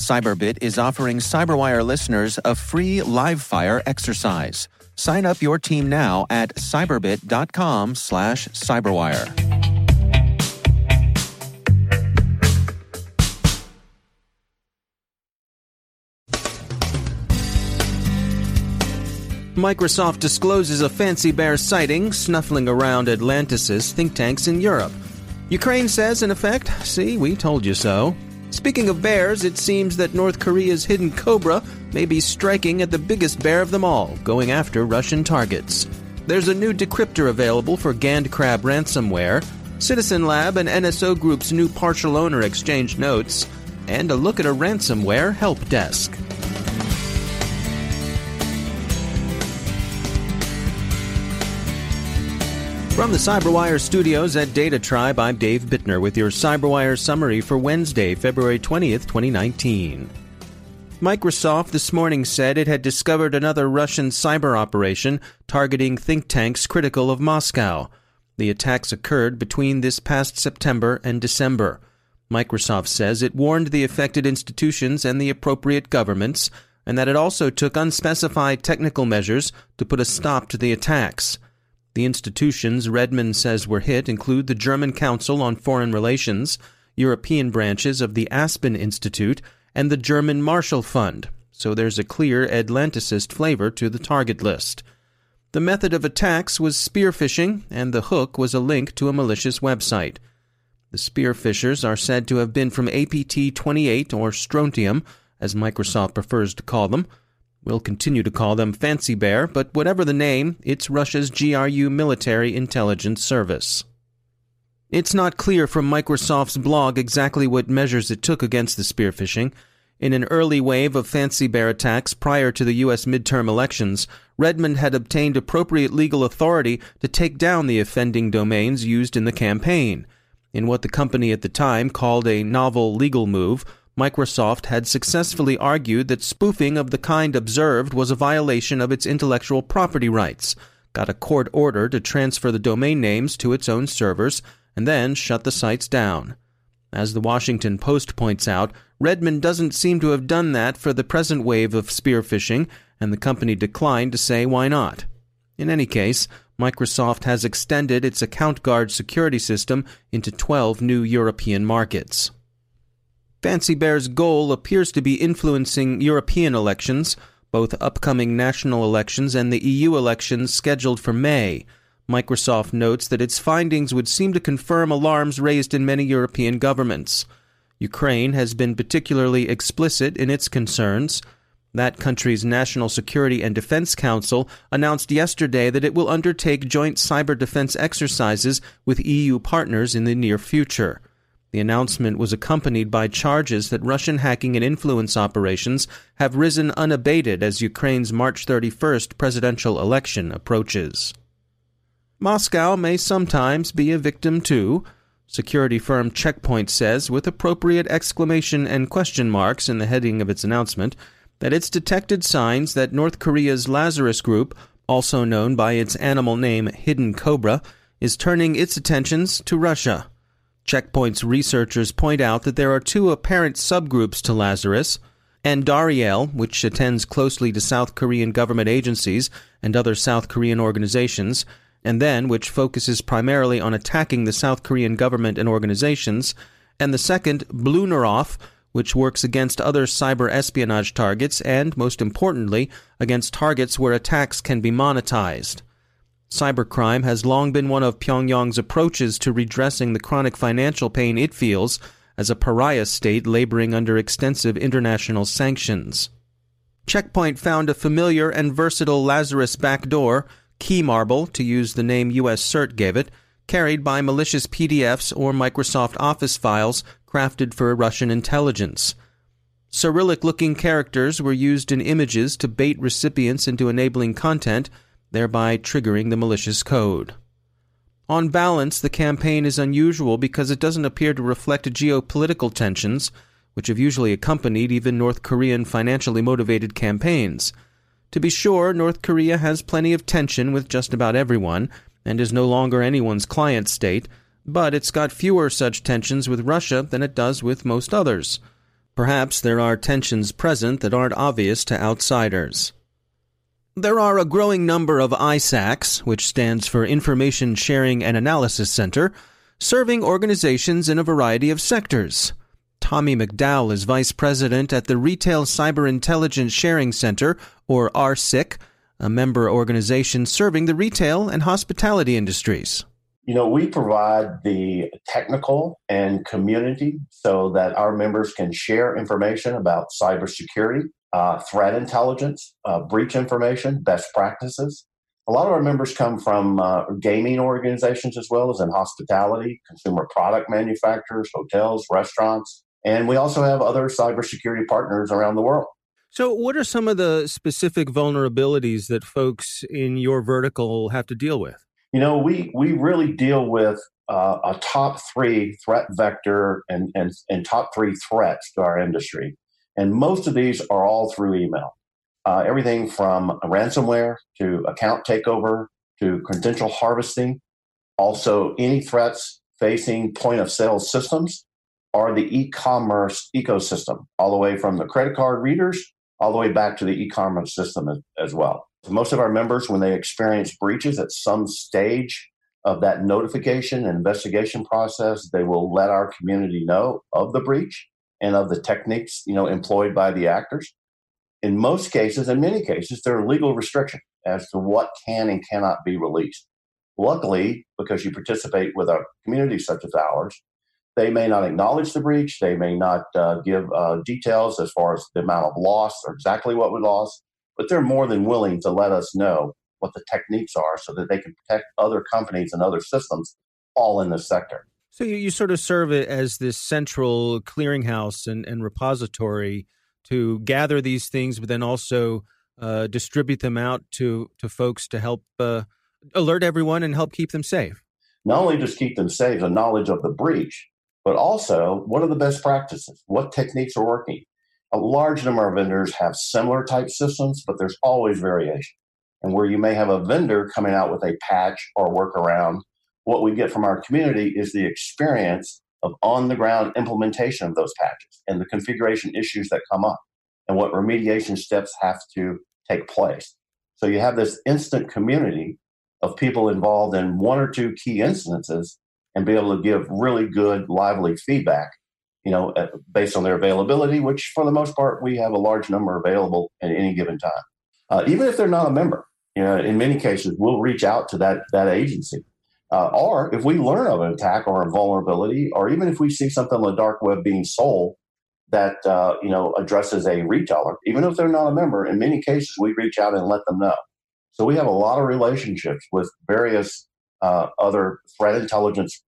Cyberbit is offering Cyberwire listeners a free live fire exercise. Sign up your team now at cyberbit.com slash cyberwire. Microsoft discloses a fancy bear sighting snuffling around Atlanticist think tanks in Europe. Ukraine says, in effect, see, we told you so. Speaking of bears, it seems that North Korea's hidden Cobra may be striking at the biggest bear of them all, going after Russian targets. There's a new decryptor available for GandCrab ransomware. Citizen Lab and NSO Group's new partial owner exchange notes, and a look at a ransomware help desk. From the CyberWire studios at Data Tribe, I'm Dave Bittner with your CyberWire summary for Wednesday, February 20th, 2019. Microsoft this morning said it had discovered another Russian cyber operation targeting think tanks critical of Moscow. The attacks occurred between this past September and December. Microsoft says it warned the affected institutions and the appropriate governments, and that it also took unspecified technical measures to put a stop to the attacks. The institutions Redmond says were hit include the German Council on Foreign Relations, European branches of the Aspen Institute, and the German Marshall Fund, so there's a clear Atlanticist flavor to the target list. The method of attacks was spear phishing, and the hook was a link to a malicious website. The spear phishers are said to have been from APT 28 or Strontium, as Microsoft prefers to call them, We'll continue to call them Fancy Bear, but whatever the name, it's Russia's GRU military intelligence service. It's not clear from Microsoft's blog exactly what measures it took against the spear phishing. In an early wave of Fancy Bear attacks prior to the U.S. midterm elections, Redmond had obtained appropriate legal authority to take down the offending domains used in the campaign. In what the company at the time called a novel legal move, Microsoft had successfully argued that spoofing of the kind observed was a violation of its intellectual property rights, got a court order to transfer the domain names to its own servers, and then shut the sites down. As the Washington Post points out, Redmond doesn't seem to have done that for the present wave of spear phishing, and the company declined to say why not. In any case, Microsoft has extended its Account Guard security system into 12 new European markets. Fancy Bear's goal appears to be influencing European elections, both upcoming national elections and the EU elections scheduled for May. Microsoft notes that its findings would seem to confirm alarms raised in many European governments. Ukraine has been particularly explicit in its concerns. That country's National Security and Defense Council announced yesterday that it will undertake joint cyber defense exercises with EU partners in the near future. The announcement was accompanied by charges that Russian hacking and influence operations have risen unabated as Ukraine's March 31st presidential election approaches. Moscow may sometimes be a victim too. Security firm Check Point says, with appropriate exclamation and question marks in the heading of its announcement, that it's detected signs that North Korea's Lazarus Group, also known by its animal name Hidden Cobra, is turning its attentions to Russia. Check Point's researchers point out that there are two apparent subgroups to Lazarus Andariel, which attends closely to South Korean government agencies and other South Korean organizations, and then which focuses primarily on attacking the South Korean government and organizations, and the second, Bluenoroff, which works against other cyber espionage targets and, most importantly, against targets where attacks can be monetized. Cybercrime has long been one of Pyongyang's approaches to redressing the chronic financial pain it feels as a pariah state laboring under extensive international sanctions. Check Point found a familiar and versatile Lazarus backdoor, KEYMARBLE, to use the name US CERT gave it, carried by malicious PDFs or Microsoft Office files crafted for Russian intelligence. Cyrillic looking characters were used in images to bait recipients into enabling content thereby triggering the malicious code. On balance, the campaign is unusual because it doesn't appear to reflect geopolitical tensions, which have usually accompanied even North Korean financially motivated campaigns. To be sure, North Korea has plenty of tension with just about everyone, and is no longer anyone's client state, but it's got fewer such tensions with Russia than it does with most others. Perhaps there are tensions present that aren't obvious to outsiders. There are a growing number of ISACs, which stands for Information Sharing and Analysis Center, serving organizations in a variety of sectors. Tommy McDowell is vice president at the Retail Cyber Intelligence Sharing Center, or R-CISC, a member organization serving the retail and hospitality industries. You know, we provide the technical and community so that our members can share information about cybersecurity uh, threat intelligence, uh, breach information, best practices. A lot of our members come from uh, gaming organizations as well as in hospitality, consumer product manufacturers, hotels, restaurants, and we also have other cybersecurity partners around the world. So, what are some of the specific vulnerabilities that folks in your vertical have to deal with? You know, we we really deal with uh, a top three threat vector and, and and top three threats to our industry. And most of these are all through email. Uh, everything from ransomware to account takeover to credential harvesting. Also, any threats facing point of sale systems or the e commerce ecosystem, all the way from the credit card readers all the way back to the e commerce system as, as well. Most of our members, when they experience breaches at some stage of that notification and investigation process, they will let our community know of the breach and of the techniques you know employed by the actors. In most cases, in many cases, there are legal restrictions as to what can and cannot be released. Luckily, because you participate with a community such as ours, they may not acknowledge the breach. They may not uh, give uh, details as far as the amount of loss or exactly what we lost, but they're more than willing to let us know what the techniques are so that they can protect other companies and other systems all in the sector. So you, you sort of serve it as this central clearinghouse and, and repository to gather these things, but then also uh, distribute them out to to folks to help uh, alert everyone and help keep them safe. Not only just keep them safe, the knowledge of the breach, but also what are the best practices? What techniques are working? A large number of vendors have similar type systems, but there's always variation. And where you may have a vendor coming out with a patch or workaround what we get from our community is the experience of on the ground implementation of those patches and the configuration issues that come up and what remediation steps have to take place. So you have this instant community of people involved in one or two key instances and be able to give really good, lively feedback, you know, based on their availability, which for the most part, we have a large number available at any given time. Uh, even if they're not a member, you know, in many cases, we'll reach out to that, that agency uh, or if we learn of an attack or a vulnerability, or even if we see something on the dark web being sold that uh, you know addresses a retailer, even if they're not a member, in many cases we reach out and let them know. So we have a lot of relationships with various uh, other threat intelligence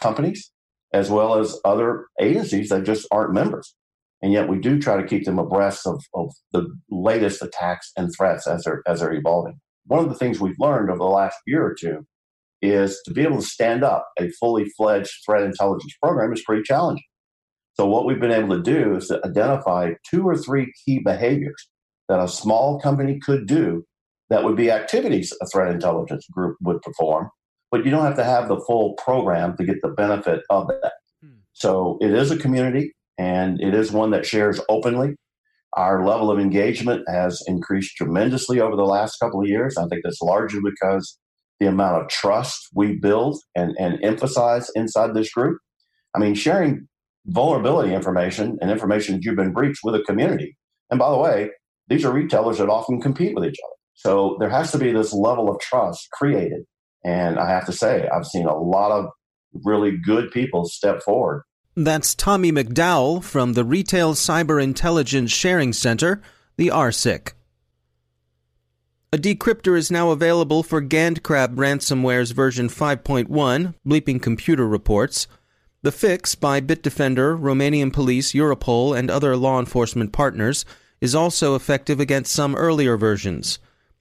companies, as well as other agencies that just aren't members. And yet we do try to keep them abreast of, of the latest attacks and threats as they're as they're evolving. One of the things we've learned over the last year or two is to be able to stand up a fully fledged threat intelligence program is pretty challenging. So, what we've been able to do is to identify two or three key behaviors that a small company could do that would be activities a threat intelligence group would perform, but you don't have to have the full program to get the benefit of that. Hmm. So, it is a community and it is one that shares openly. Our level of engagement has increased tremendously over the last couple of years. I think that's largely because the amount of trust we build and, and emphasize inside this group. I mean, sharing vulnerability information and information that you've been breached with a community. And by the way, these are retailers that often compete with each other. So there has to be this level of trust created. And I have to say, I've seen a lot of really good people step forward. That's Tommy McDowell from the Retail Cyber Intelligence Sharing Center, the R-CISC. A decryptor is now available for GandCrab ransomware's version 5.1, Bleeping Computer reports. The fix by Bitdefender, Romanian police, Europol, and other law enforcement partners is also effective against some earlier versions.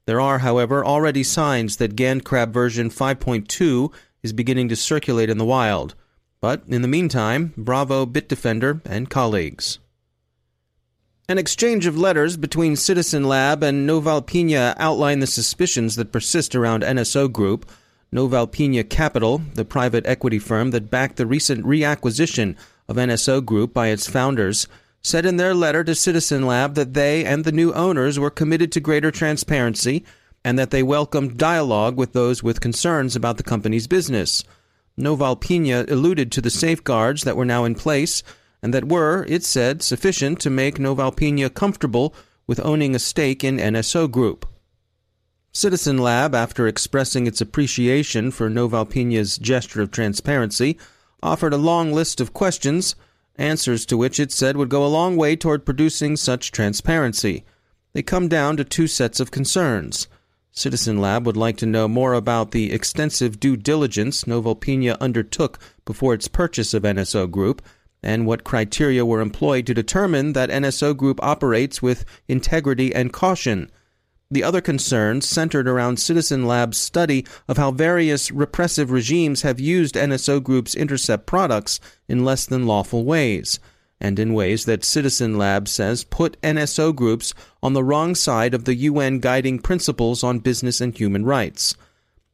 There are, however, already signs that GandCrab version 5.2 is beginning to circulate in the wild. But in the meantime, bravo Bitdefender and colleagues. An exchange of letters between Citizen Lab and Novalpina outline the suspicions that persist around NSO Group. Novalpina Capital, the private equity firm that backed the recent reacquisition of NSO Group by its founders, said in their letter to Citizen Lab that they and the new owners were committed to greater transparency and that they welcomed dialogue with those with concerns about the company's business. Novalpina alluded to the safeguards that were now in place and that were, it said, sufficient to make Novalpina comfortable with owning a stake in NSO Group. Citizen Lab, after expressing its appreciation for Novalpina's gesture of transparency, offered a long list of questions, answers to which it said would go a long way toward producing such transparency. They come down to two sets of concerns. Citizen Lab would like to know more about the extensive due diligence Novalpina undertook before its purchase of NSO Group and what criteria were employed to determine that NSO Group operates with integrity and caution. The other concerns centered around Citizen Lab's study of how various repressive regimes have used NSO Group's intercept products in less than lawful ways and in ways that Citizen Lab says put NSO groups on the wrong side of the UN guiding principles on business and human rights.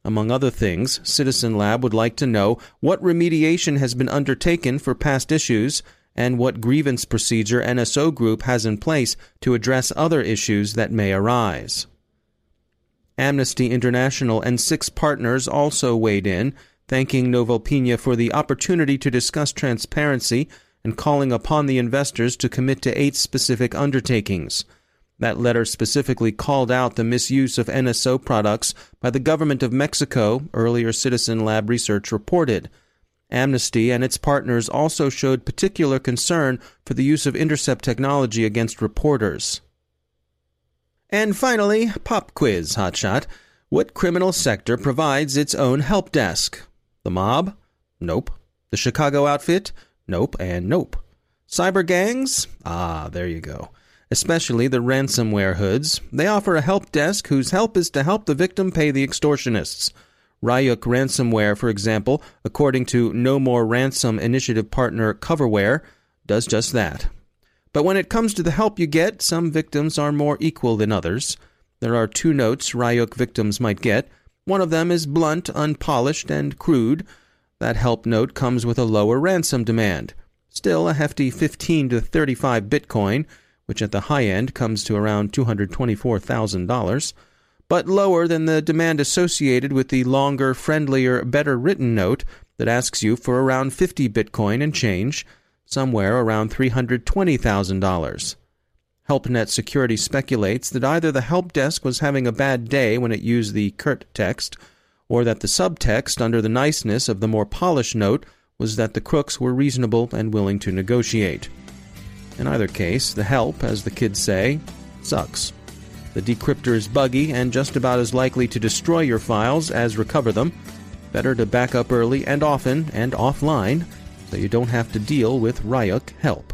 Among other things, Citizen Lab would like to know what remediation has been undertaken for past issues and what grievance procedure NSO Group has in place to address other issues that may arise. Amnesty International and six partners also weighed in, thanking Novalpina for the opportunity to discuss transparency and calling upon the investors to commit to eight specific undertakings. That letter specifically called out the misuse of NSO products by the government of Mexico, earlier Citizen Lab research reported. Amnesty and its partners also showed particular concern for the use of intercept technology against reporters. And finally, pop quiz, hotshot. What criminal sector provides its own help desk? The mob? Nope. The Chicago outfit? Nope and nope. Cyber gangs? Ah, there you go. Especially the ransomware hoods. They offer a help desk whose help is to help the victim pay the extortionists. Ryuk Ransomware, for example, according to No More Ransom initiative partner Coveware, does just that. But when it comes to the help you get, some victims are more equal than others. There are two notes Ryuk victims might get. One of them is blunt, unpolished, and crude. That help note comes with a lower ransom demand. Still a hefty 15 to 35 Bitcoin, which at the high end comes to around $224,000, but lower than the demand associated with the longer, friendlier, better written note that asks you for around 50 Bitcoin and change, somewhere around $320,000. HelpNet Security speculates that either the help desk was having a bad day when it used the curt text, or that the subtext under the niceness of the more polished note was that the crooks were reasonable and willing to negotiate. In either case, the help, as the kids say, sucks. The decryptor is buggy and just about as likely to destroy your files as recover them. Better to back up early and often and offline so you don't have to deal with Ryuk help.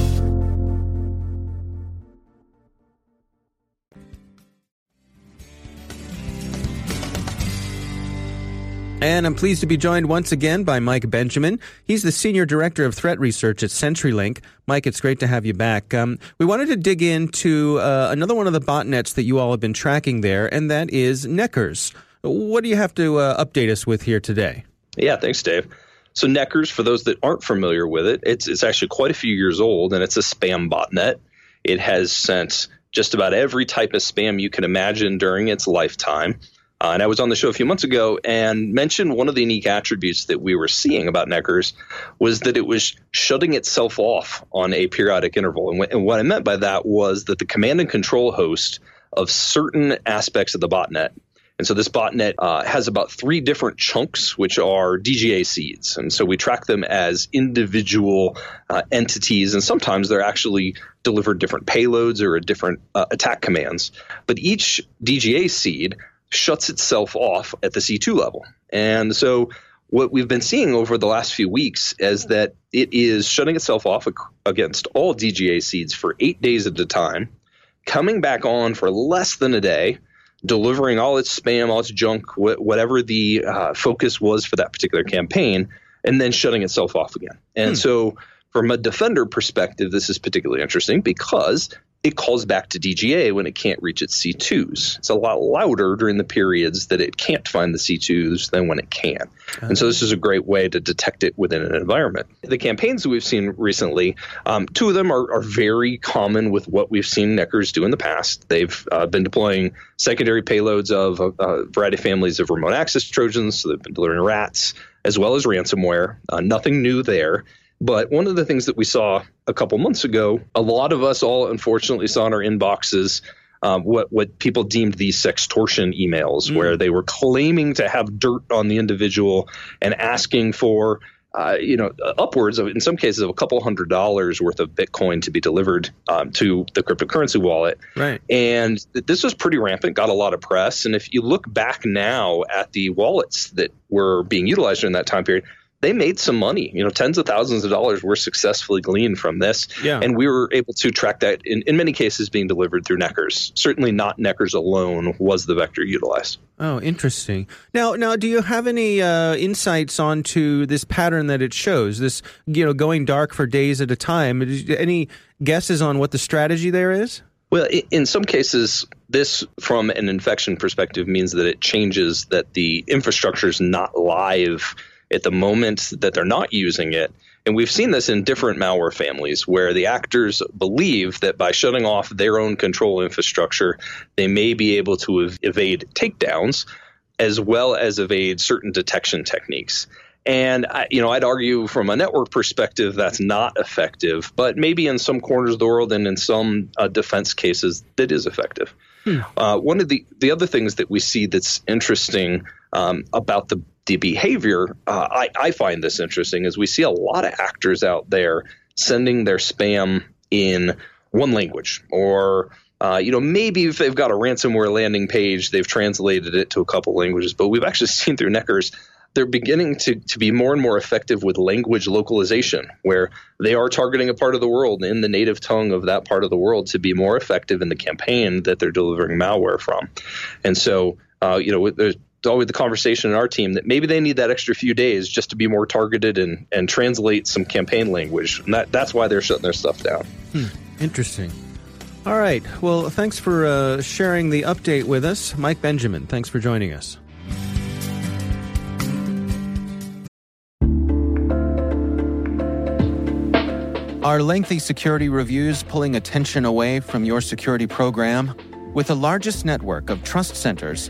And I'm pleased to be joined once again by Mike Benjamin. He's the Senior Director of Threat Research at CenturyLink. Mike, it's great to have you back. Um, we wanted to dig into uh, another one of the botnets that you all have been tracking there, and that is Necurs. What do you have to uh, update us with here today? Yeah, thanks, Dave. So Necurs, for those that aren't familiar with it, it's it's actually quite a few years old, and it's a spam botnet. It has sent just about every type of spam you can imagine during its lifetime. Uh, and I was on the show a few months ago and mentioned one of the unique attributes that we were seeing about Necurs was that it was shutting itself off on a periodic interval. And, and what I meant by that was that the command and control host of certain aspects of the botnet and so this botnet uh, has about three different chunks, which are DGA seeds. And so we track them as individual uh, entities, and sometimes they're actually delivered different payloads or different uh, attack commands. But each DGA seed shuts itself off at the C2 level. And so what we've been seeing over the last few weeks is that it is shutting itself off against all DGA seeds for eight days at a time, coming back on for less than a day, delivering all its spam, all its junk, whatever the uh, focus was for that particular campaign, and then shutting itself off again. And hmm. so, from a defender perspective, this is particularly interesting because it calls back to DGA when it can't reach its C2s. It's a lot louder during the periods that it can't find the C2s than when it can. And so this is a great way to detect it within an environment. The campaigns that we've seen recently, um, two of them are, are, very common with what we've seen Necurs do in the past. They've uh, been deploying secondary payloads of a, a, variety of families of remote access Trojans. So they've been delivering rats as well as ransomware. Uh, nothing new there. But one of the things that we saw a couple months ago, a lot of us all unfortunately saw in our inboxes um, what what people deemed these sextortion emails, mm. where they were claiming to have dirt on the individual and asking for. Uh, you know, upwards of, in some cases, of a couple hundred dollars worth of Bitcoin to be delivered um, to the cryptocurrency wallet. Right. And this was pretty rampant, got a lot of press. And if you look back now at the wallets that were being utilized during that time period, they made some money. You know, tens of thousands of dollars were successfully gleaned from this. Yeah. And we were able to track that in, in many cases being delivered through Necurs. Certainly not Necurs alone was the vector utilized. Oh, interesting. Now, now, do you have any uh, insights onto this pattern that it shows? This, you know, going dark for days at a time. Any guesses on what the strategy there is? Well, in some cases, this, from an infection perspective, means that it changes that the infrastructure is not live at the moment that they're not using it. And we've seen this in different malware families where the actors believe that by shutting off their own control infrastructure, they may be able to ev- evade takedowns as well as evade certain detection techniques. And I, you know, I'd argue from a network perspective that's not effective, but maybe in some corners of the world and in some uh, defense cases that is effective. Hmm. Uh, one of the the other things that we see that's interesting um, about the the behavior, uh, I, I find this interesting, is we see a lot of actors out there sending their spam in one language or uh, you know, maybe if they've got a ransomware landing page, they've translated it to a couple languages. But we've actually seen through Necurs, they're beginning to, to be more and more effective with language localization, where they are targeting a part of the world in the native tongue of that part of the world to be more effective in the campaign that they're delivering malware from. And so, uh, you know, there's always the conversation in our team that maybe they need that extra few days just to be more targeted and, and translate some campaign language. And that, that's why they're shutting their stuff down. Hmm. Interesting. All right. Well, thanks for uh, sharing the update with us. Mike Benjamin, thanks for joining us. Are lengthy security reviews pulling attention away from your security program? With the largest network of trust centers,